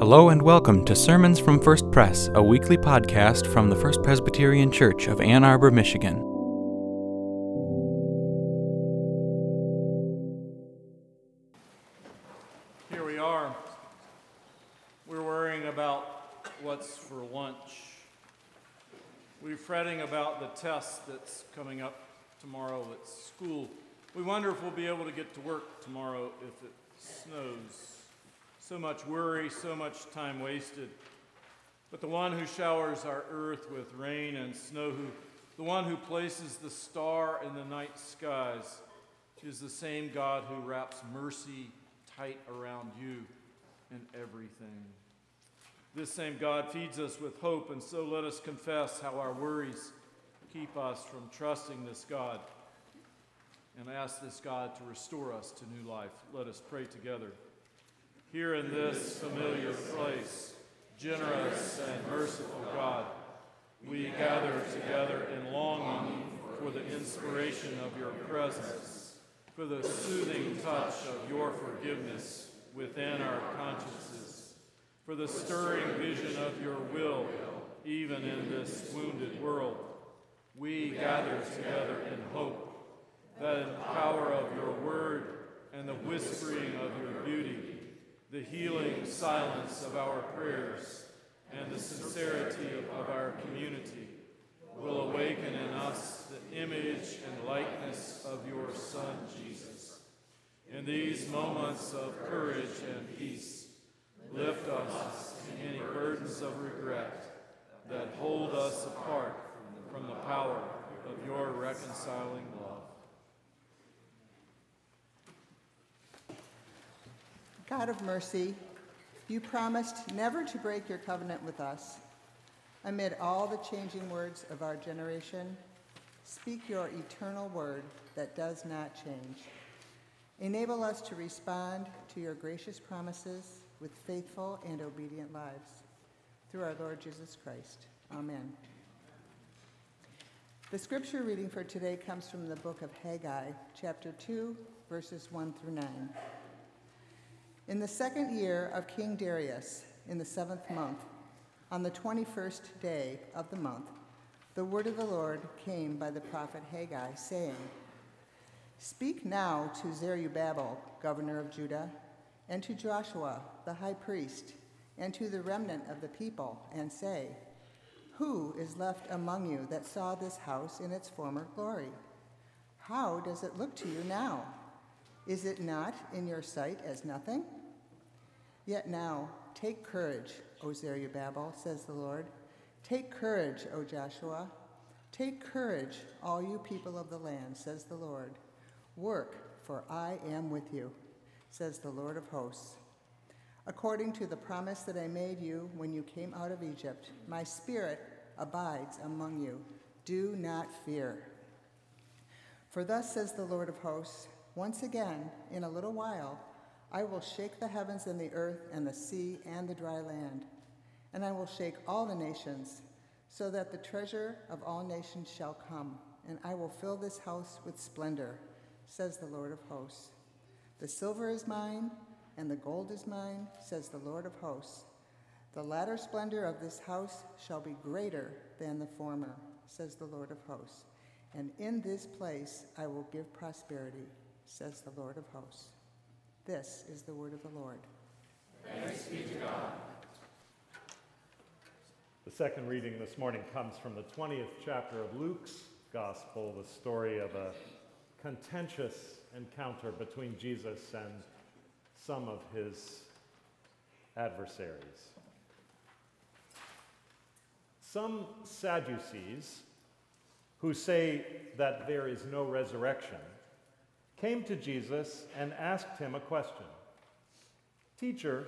Hello and welcome to Sermons from First Press, a weekly podcast from the First Presbyterian Church of Ann Arbor, Michigan. Here we are. We're worrying about what's for lunch. We're fretting about the test that's coming up tomorrow at school. We wonder if we'll be able to get to work tomorrow if it snows. So much worry, so much time wasted. But the one who showers our earth with rain and snow, who, the one who places the star in the night skies, is the same God who wraps mercy tight around you and everything. This same God feeds us with hope, and so let us confess how our worries keep us from trusting this God and ask this God to restore us to new life. Let us pray together. Here in this familiar place, generous and merciful God, we gather together in longing for the inspiration of your presence, for the soothing touch of your forgiveness within our consciences, for the stirring vision of your will, even in this wounded world. We gather together in hope that in the power of your word and the whispering of your beauty, the healing silence of our prayers, and the sincerity of our community will awaken in us the image and likeness of your Son, Jesus. In these moments of courage and peace, lift us any burdens of regret that hold us apart from the power of your reconciling love. God of mercy, you promised never to break your covenant with us. Amid all the changing words of our generation, speak your eternal word that does not change. Enable us to respond to your gracious promises with faithful and obedient lives. Through our Lord Jesus Christ. Amen. The scripture reading for today comes from the book of Haggai, chapter 2, verses 1 through 9. In the second year of King Darius, in the seventh month, on the 21st day of the month, the word of the Lord came by the prophet Haggai, saying, Speak now to Zerubbabel, governor of Judah, and to Joshua, the high priest, and to the remnant of the people, and say, Who is left among you that saw this house in its former glory? How does it look to you now? Is it not in your sight as nothing? Yet now, take courage, O Zerubbabel, says the Lord. Take courage, O Joshua. Take courage, all you people of the land, says the Lord. Work, for I am with you, says the Lord of hosts. According to the promise that I made you when you came out of Egypt, my spirit abides among you. Do not fear. For thus says the Lord of hosts, once again, in a little while, I will shake the heavens and the earth and the sea and the dry land. And I will shake all the nations, so that the treasure of all nations shall come. And I will fill this house with splendor, says the Lord of hosts. The silver is mine, and the gold is mine, says the Lord of hosts. The latter splendor of this house shall be greater than the former, says the Lord of hosts. And in this place I will give prosperity, says the Lord of hosts. This is the word of the Lord. Thanks be to God. The second reading this morning comes from the 20th chapter of Luke's Gospel, the story of a contentious encounter between Jesus and some of his adversaries. Some Sadducees, who say that there is no resurrection, came to Jesus and asked him a question Teacher,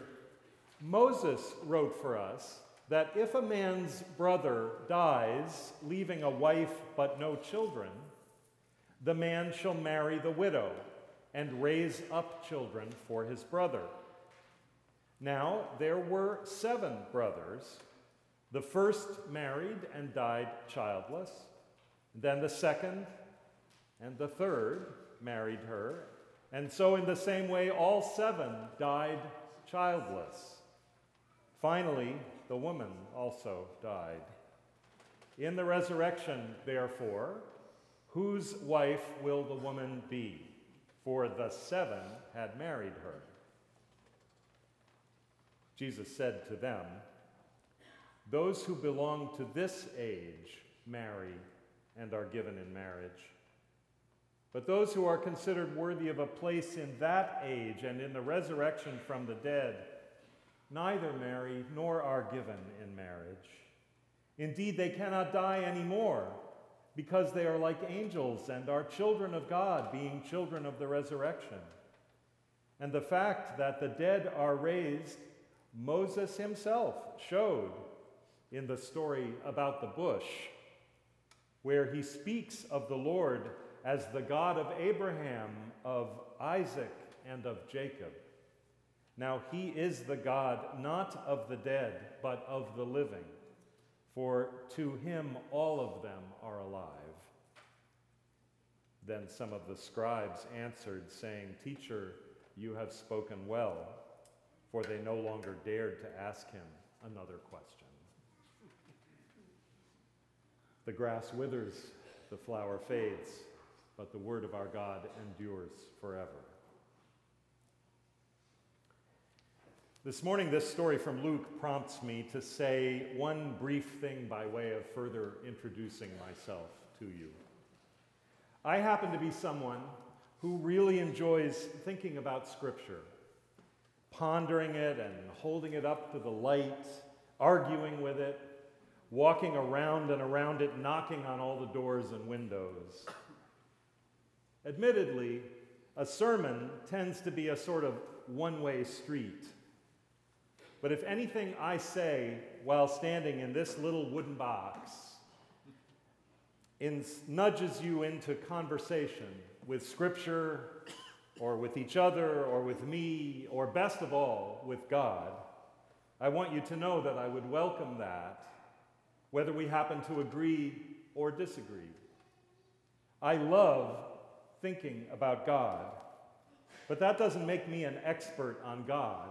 Moses wrote for us that if a man's brother dies, leaving a wife but no children, the man shall marry the widow and raise up children for his brother. Now, there were seven brothers. The first married and died childless, then the second, and the third married her, and so in the same way, all seven died childless. Finally, the woman also died. In the resurrection, therefore, whose wife will the woman be? For the seven had married her. Jesus said to them, Those who belong to this age marry and are given in marriage. But those who are considered worthy of a place in that age and in the resurrection from the dead neither marry nor are given in marriage. Indeed, they cannot die anymore because they are like angels and are children of God, being children of the resurrection. And the fact that the dead are raised, Moses himself showed in the story about the bush, where he speaks of the Lord as the God of Abraham, of Isaac, and of Jacob. Now he is the God not of the dead, but of the living, for to him all of them are alive. Then some of the scribes answered, saying, Teacher, you have spoken well, for they no longer dared to ask him another question. The grass withers, the flower fades but the word of our God endures forever. This morning, this story from Luke prompts me to say one brief thing by way of further introducing myself to you. I happen to be someone who really enjoys thinking about Scripture, pondering it and holding it up to the light, arguing with it, walking around and around it, knocking on all the doors and windows. Admittedly, a sermon tends to be a sort of one way street. But if anything I say while standing in this little wooden box in, nudges you into conversation with Scripture or with each other or with me or best of all with God, I want you to know that I would welcome that, whether we happen to agree or disagree. I love thinking about God. But that doesn't make me an expert on God,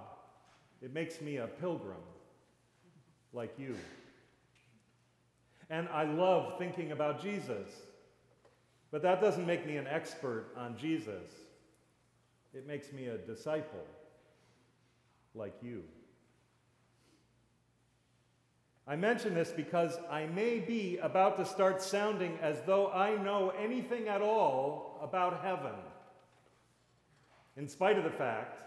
it makes me a pilgrim like you. And I love thinking about Jesus. But that doesn't make me an expert on Jesus. It makes me a disciple like you. I mention this because I may be about to start sounding as though I know anything at all about heaven, in spite of the fact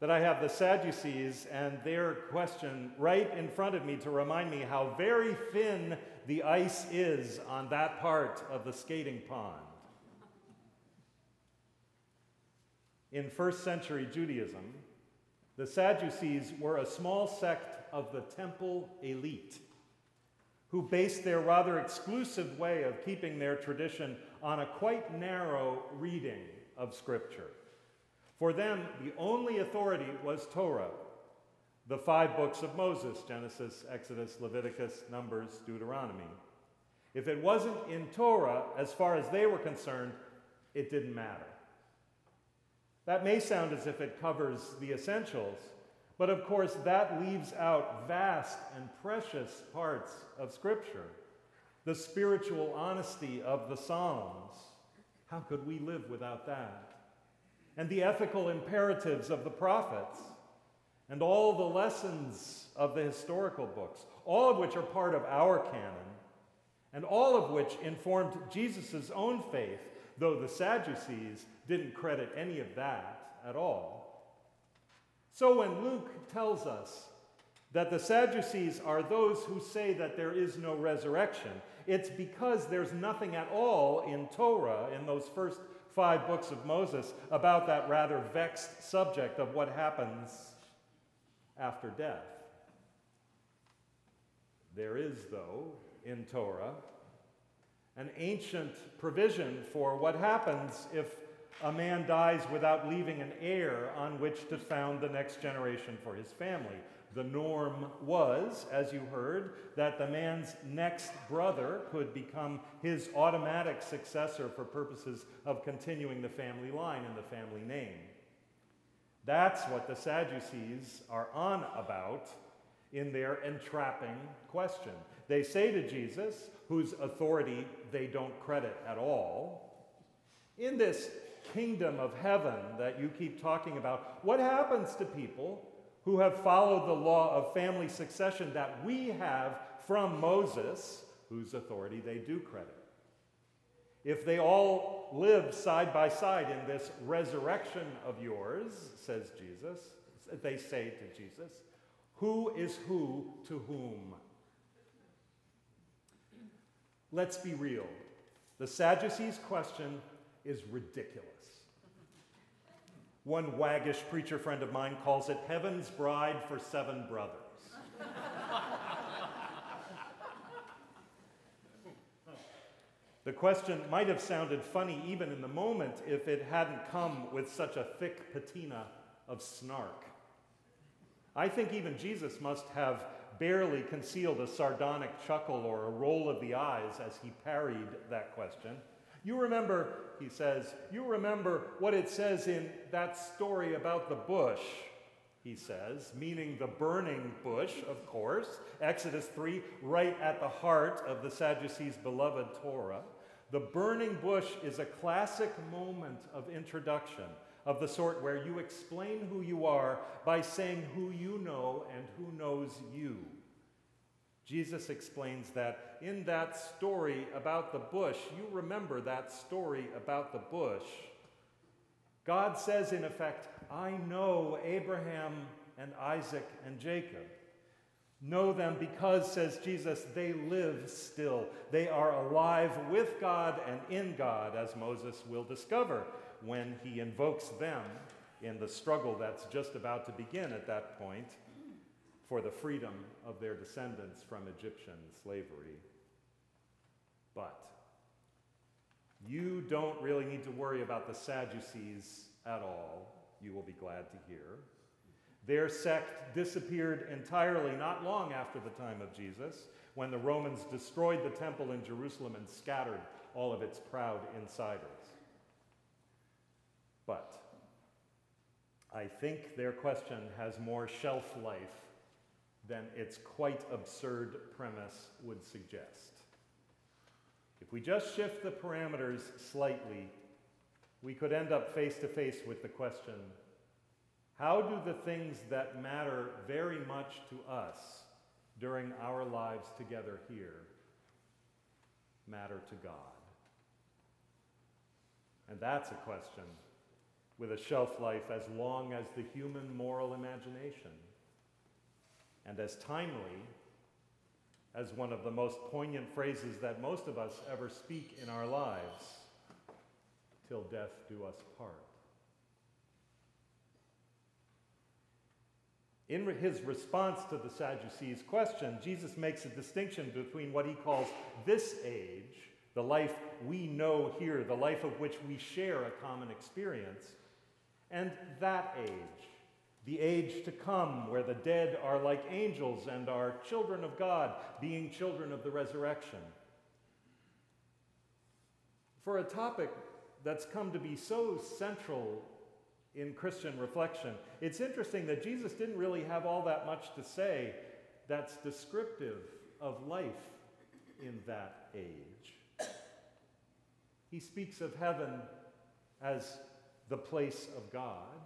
that I have the Sadducees and their question right in front of me to remind me how very thin the ice is on that part of the skating pond. In first century Judaism, the Sadducees were a small sect of the temple elite who based their rather exclusive way of keeping their tradition on a quite narrow reading of Scripture. For them, the only authority was Torah, the five books of Moses Genesis, Exodus, Leviticus, Numbers, Deuteronomy. If it wasn't in Torah, as far as they were concerned, it didn't matter. That may sound as if it covers the essentials, but of course, that leaves out vast and precious parts of Scripture. The spiritual honesty of the Psalms. How could we live without that? And the ethical imperatives of the prophets. And all the lessons of the historical books, all of which are part of our canon, and all of which informed Jesus' own faith, though the Sadducees didn't credit any of that at all. So when Luke tells us that the Sadducees are those who say that there is no resurrection, it's because there's nothing at all in Torah, in those first five books of Moses, about that rather vexed subject of what happens after death. There is, though, in Torah, an ancient provision for what happens if a man dies without leaving an heir on which to found the next generation for his family. The norm was, as you heard, that the man's next brother could become his automatic successor for purposes of continuing the family line and the family name. That's what the Sadducees are on about in their entrapping question. They say to Jesus, whose authority they don't credit at all, in this kingdom of heaven that you keep talking about, what happens to people who have followed the law of family succession that we have from Moses, whose authority they do credit? If they all live side by side in this resurrection of yours, says Jesus, they say to Jesus, who is who to whom? Let's be real. The Sadducees' question is ridiculous. One waggish preacher friend of mine calls it Heaven's Bride for Seven Brothers. the question might have sounded funny even in the moment if it hadn't come with such a thick patina of snark. I think even Jesus must have barely concealed a sardonic chuckle or a roll of the eyes as he parried that question. You remember, he says, you remember what it says in that story about the bush, he says, meaning the burning bush, of course. Exodus 3, right at the heart of the Sadducees' beloved Torah. The burning bush is a classic moment of introduction, of the sort where you explain who you are by saying who you know and who knows you. Jesus explains that in that story about the bush, you remember that story about the bush. God says, in effect, I know Abraham and Isaac and Jacob. Know them because, says Jesus, they live still. They are alive with God and in God, as Moses will discover when he invokes them in the struggle that's just about to begin at that point for the freedom of their descendants from Egyptian slavery. But you don't really need to worry about the Sadducees at all, you will be glad to hear. Their sect disappeared entirely not long after the time of Jesus, when the Romans destroyed the temple in Jerusalem and scattered all of its proud insiders. But I think their question has more shelf life than its quite absurd premise would suggest. If we just shift the parameters slightly, we could end up face to face with the question how do the things that matter very much to us during our lives together here matter to God? And that's a question with a shelf life as long as the human moral imagination and as timely as one of the most poignant phrases that most of us ever speak in our lives till death do us part. In his response to the Sadducees' question, Jesus makes a distinction between what he calls this age, the life we know here, the life of which we share a common experience, and that age, the age to come, where the dead are like angels and are children of God, being children of the resurrection. For a topic that's come to be so central in Christian reflection, it's interesting that Jesus didn't really have all that much to say that's descriptive of life in that age. He speaks of heaven as the place of God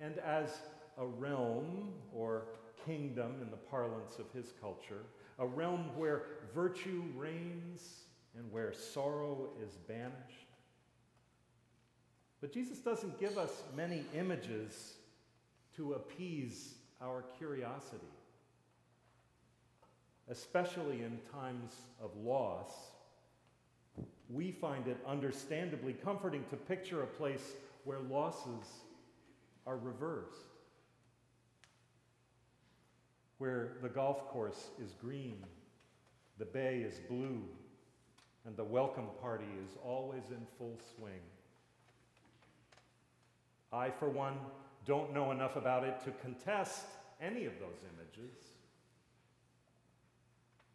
and as a realm or kingdom in the parlance of his culture, a realm where virtue reigns and where sorrow is banished. But Jesus doesn't give us many images to appease our curiosity, especially in times of loss. We find it understandably comforting to picture a place where losses are reversed, where the golf course is green, the bay is blue, and the welcome party is always in full swing. I, for one, don't know enough about it to contest any of those images.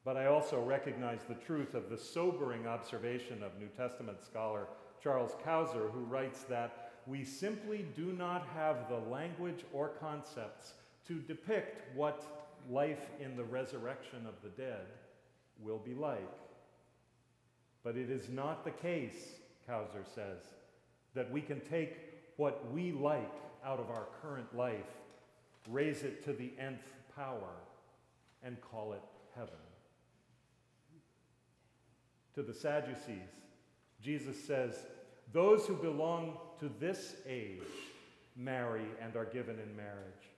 But I also recognize the truth of the sobering observation of New Testament scholar Charles Cousar, who writes that we simply do not have the language or concepts to depict what life in the resurrection of the dead will be like. But it is not the case, Cousar says, that we can take what we like out of our current life, raise it to the nth power, and call it heaven. To the Sadducees, Jesus says, Those who belong to this age marry and are given in marriage.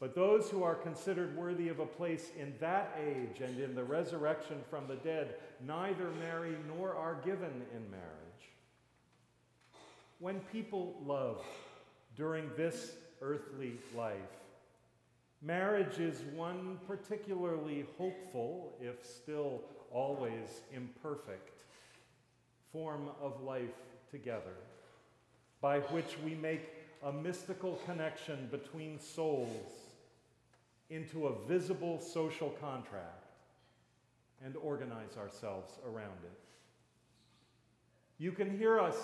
But those who are considered worthy of a place in that age and in the resurrection from the dead neither marry nor are given in marriage. When people love during this earthly life, marriage is one particularly hopeful, if still always imperfect, form of life together, by which we make a mystical connection between souls into a visible social contract and organize ourselves around it. You can hear us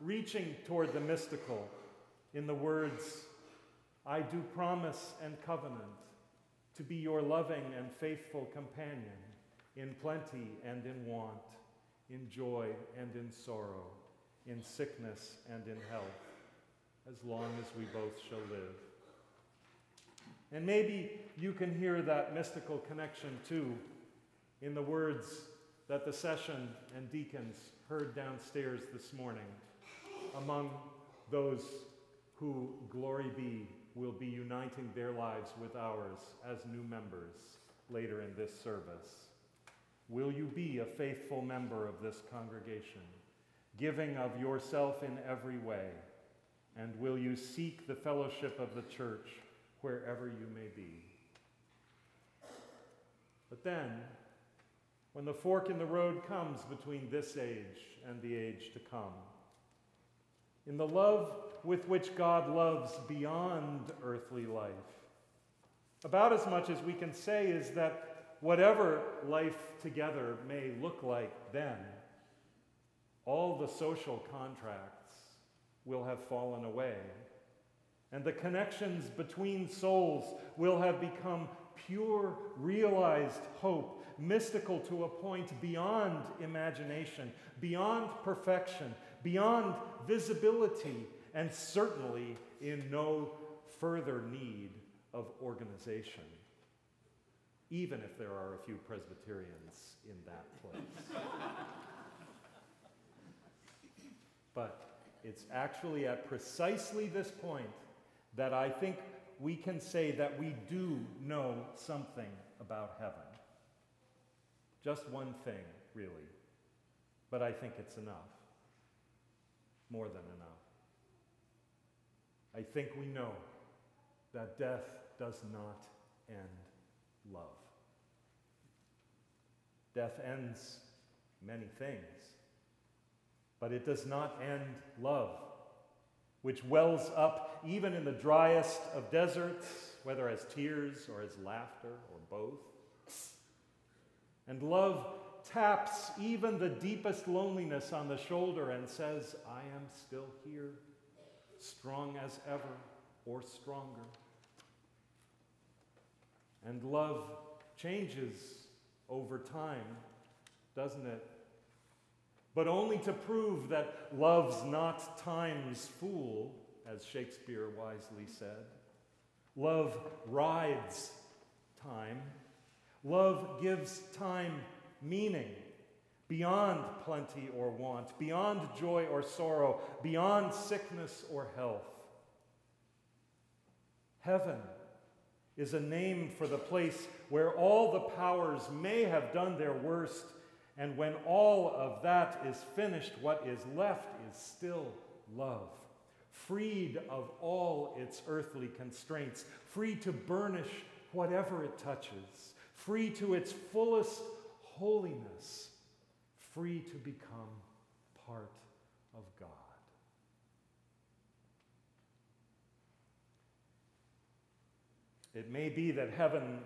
reaching toward the mystical in the words, I do promise and covenant to be your loving and faithful companion in plenty and in want, in joy and in sorrow, in sickness and in health, as long as we both shall live. And maybe you can hear that mystical connection too in the words that the session and deacons heard downstairs this morning among those who, glory be, will be uniting their lives with ours as new members later in this service. Will you be a faithful member of this congregation, giving of yourself in every way? And will you seek the fellowship of the church wherever you may be? But then, when the fork in the road comes between this age and the age to come, in the love with which God loves beyond earthly life. About as much as we can say is that whatever life together may look like then, all the social contracts will have fallen away. And the connections between souls will have become pure, realized hope, mystical to a point beyond imagination, beyond perfection, beyond visibility, and certainly in no further need of organization, even if there are a few Presbyterians in that place. but it's actually at precisely this point that I think we can say that we do know something about heaven. Just one thing, really. But I think it's enough more than enough. I think we know that death does not end love. Death ends many things, but it does not end love, which wells up even in the driest of deserts, whether as tears or as laughter or both. And love taps even the deepest loneliness on the shoulder and says, I am still here, strong as ever or stronger. And love changes over time, doesn't it? But only to prove that love's not time's fool, as Shakespeare wisely said. Love rides time. Love gives time meaning beyond plenty or want, beyond joy or sorrow, beyond sickness or health. Heaven is a name for the place where all the powers may have done their worst, and when all of that is finished, what is left is still love, freed of all its earthly constraints, free to burnish whatever it touches, free to its fullest holiness, free to become part of God. It may be that heaven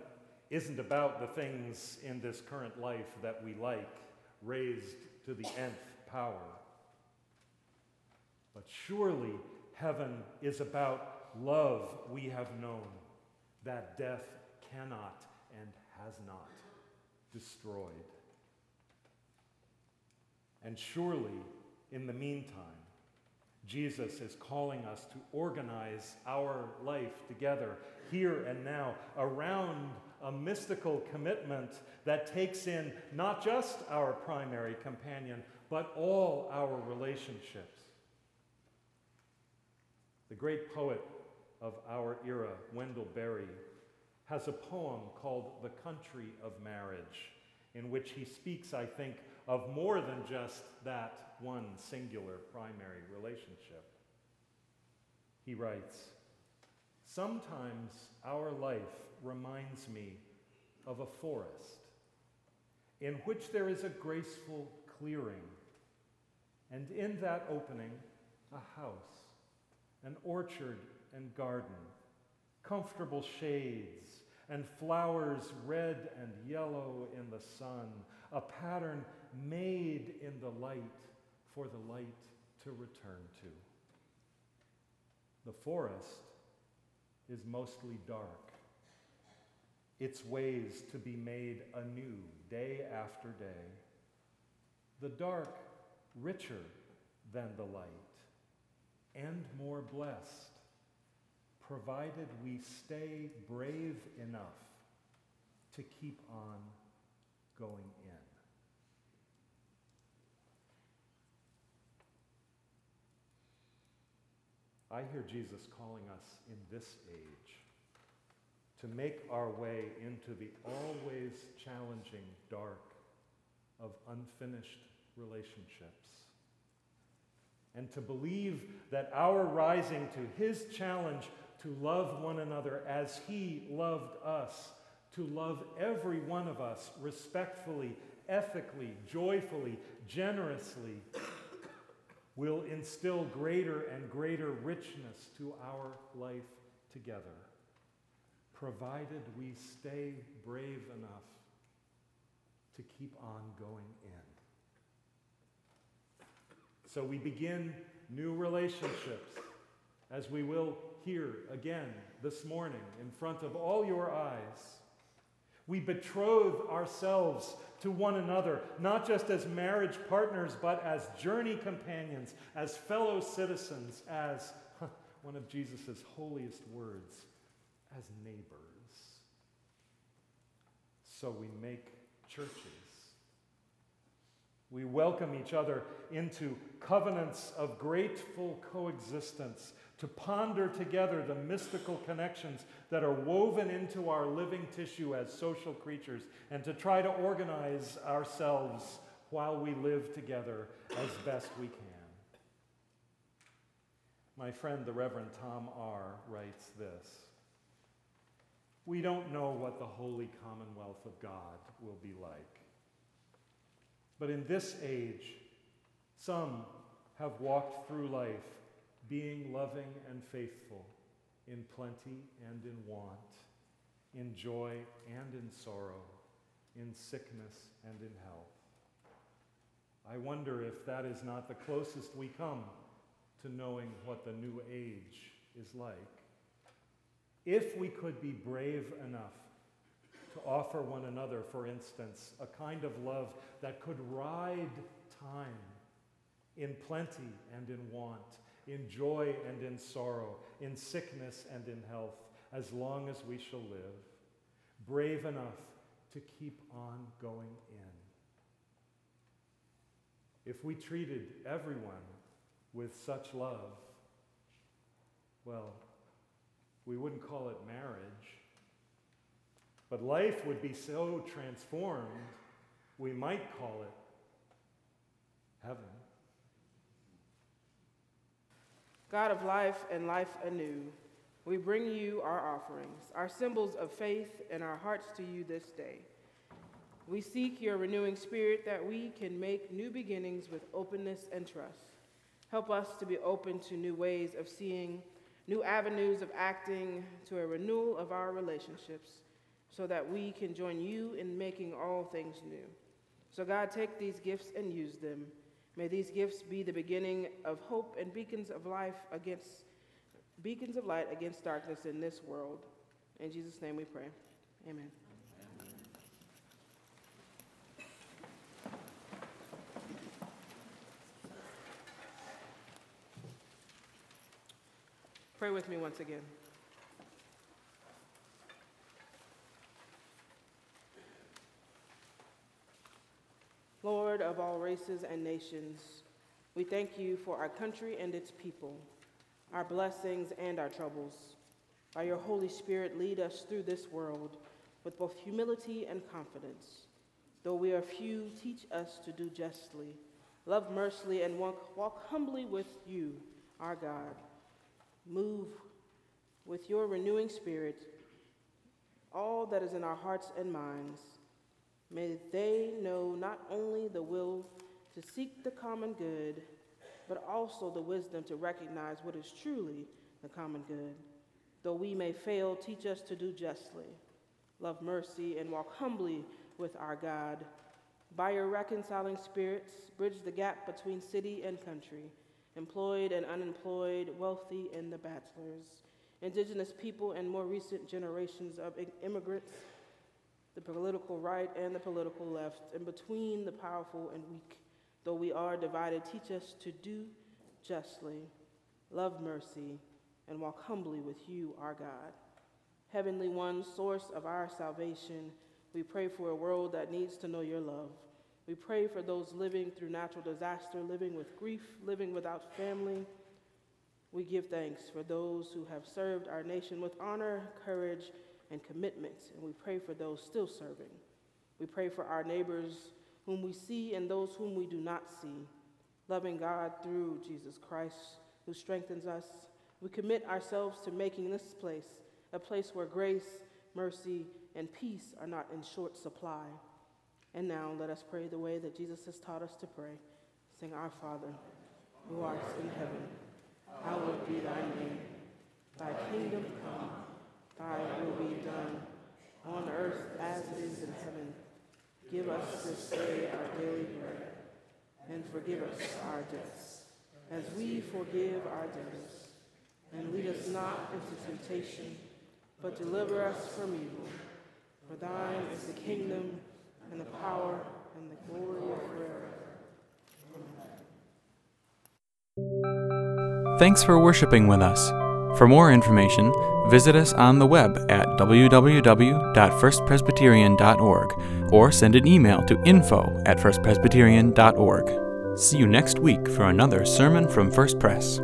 isn't about the things in this current life that we like, raised to the nth power. But surely heaven is about love we have known that death cannot and has not destroyed. And surely, in the meantime, Jesus is calling us to organize our life together here and now around a mystical commitment that takes in not just our primary companion, but all our relationships. The great poet of our era, Wendell Berry, has a poem called The Country of Marriage, in which he speaks, I think, of more than just that one singular primary relationship. He writes Sometimes our life reminds me of a forest in which there is a graceful clearing, and in that opening, a house, an orchard and garden, comfortable shades, and flowers red and yellow in the sun, a pattern made in the light for the light to return to. The forest is mostly dark, its ways to be made anew day after day. The dark richer than the light and more blessed, provided we stay brave enough to keep on going in. I hear Jesus calling us in this age to make our way into the always challenging dark of unfinished relationships. And to believe that our rising to his challenge to love one another as he loved us, to love every one of us respectfully, ethically, joyfully, generously, will instill greater and greater richness to our life together, provided we stay brave enough to keep on going in. So we begin new relationships, as we will hear again this morning in front of all your eyes. We betroth ourselves to one another, not just as marriage partners, but as journey companions, as fellow citizens, as one of Jesus' holiest words, as neighbors. So we make churches. We welcome each other into covenants of grateful coexistence to ponder together the mystical connections that are woven into our living tissue as social creatures, and to try to organize ourselves while we live together as best we can. My friend, the Reverend Tom R., writes this We don't know what the holy commonwealth of God will be like. But in this age, some have walked through life being loving and faithful in plenty and in want, in joy and in sorrow, in sickness and in health. I wonder if that is not the closest we come to knowing what the new age is like. If we could be brave enough to offer one another, for instance, a kind of love that could ride time in plenty and in want, in joy and in sorrow, in sickness and in health, as long as we shall live, brave enough to keep on going in. If we treated everyone with such love, well, we wouldn't call it marriage, but life would be so transformed, we might call it heaven. God of life and life anew, we bring you our offerings, our symbols of faith, and our hearts to you this day. We seek your renewing spirit that we can make new beginnings with openness and trust. Help us to be open to new ways of seeing, new avenues of acting, to a renewal of our relationships, so that we can join you in making all things new. So, God, take these gifts and use them May these gifts be the beginning of hope and beacons of life against beacons of light against darkness in this world. In Jesus' name we pray. Amen. Pray with me once again. Lord of all races and nations, we thank you for our country and its people, our blessings and our troubles. By your Holy Spirit, lead us through this world with both humility and confidence. Though we are few, teach us to do justly, love mercifully, and walk, walk humbly with you, our God. Move with your renewing spirit all that is in our hearts and minds May they know not only the will to seek the common good, but also the wisdom to recognize what is truly the common good. Though we may fail, teach us to do justly, love mercy, and walk humbly with our God. By your reconciling spirits, bridge the gap between city and country, employed and unemployed, wealthy and the bachelors, indigenous people and more recent generations of immigrants the political right and the political left, and between the powerful and weak. Though we are divided, teach us to do justly, love mercy, and walk humbly with you, our God. Heavenly One, source of our salvation, we pray for a world that needs to know your love. We pray for those living through natural disaster, living with grief, living without family. We give thanks for those who have served our nation with honor, courage, and commitment, and we pray for those still serving. We pray for our neighbors whom we see and those whom we do not see. Loving God through Jesus Christ, who strengthens us, we commit ourselves to making this place a place where grace, mercy, and peace are not in short supply. And now let us pray the way that Jesus has taught us to pray. Sing, Our Father, who art in heaven, hallowed be thy name. Thy kingdom come. Thy will be done, on earth as it is in heaven. Give us this day our daily bread, and forgive us our debts, as we forgive our debtors. And lead us not into temptation, but deliver us from evil. For thine is the kingdom, and the power, and the glory forever. Thanks for worshiping with us. For more information, visit us on the web at www.firstpresbyterian.org or send an email to info at firstpresbyterian.org. See you next week for another sermon from First Pres.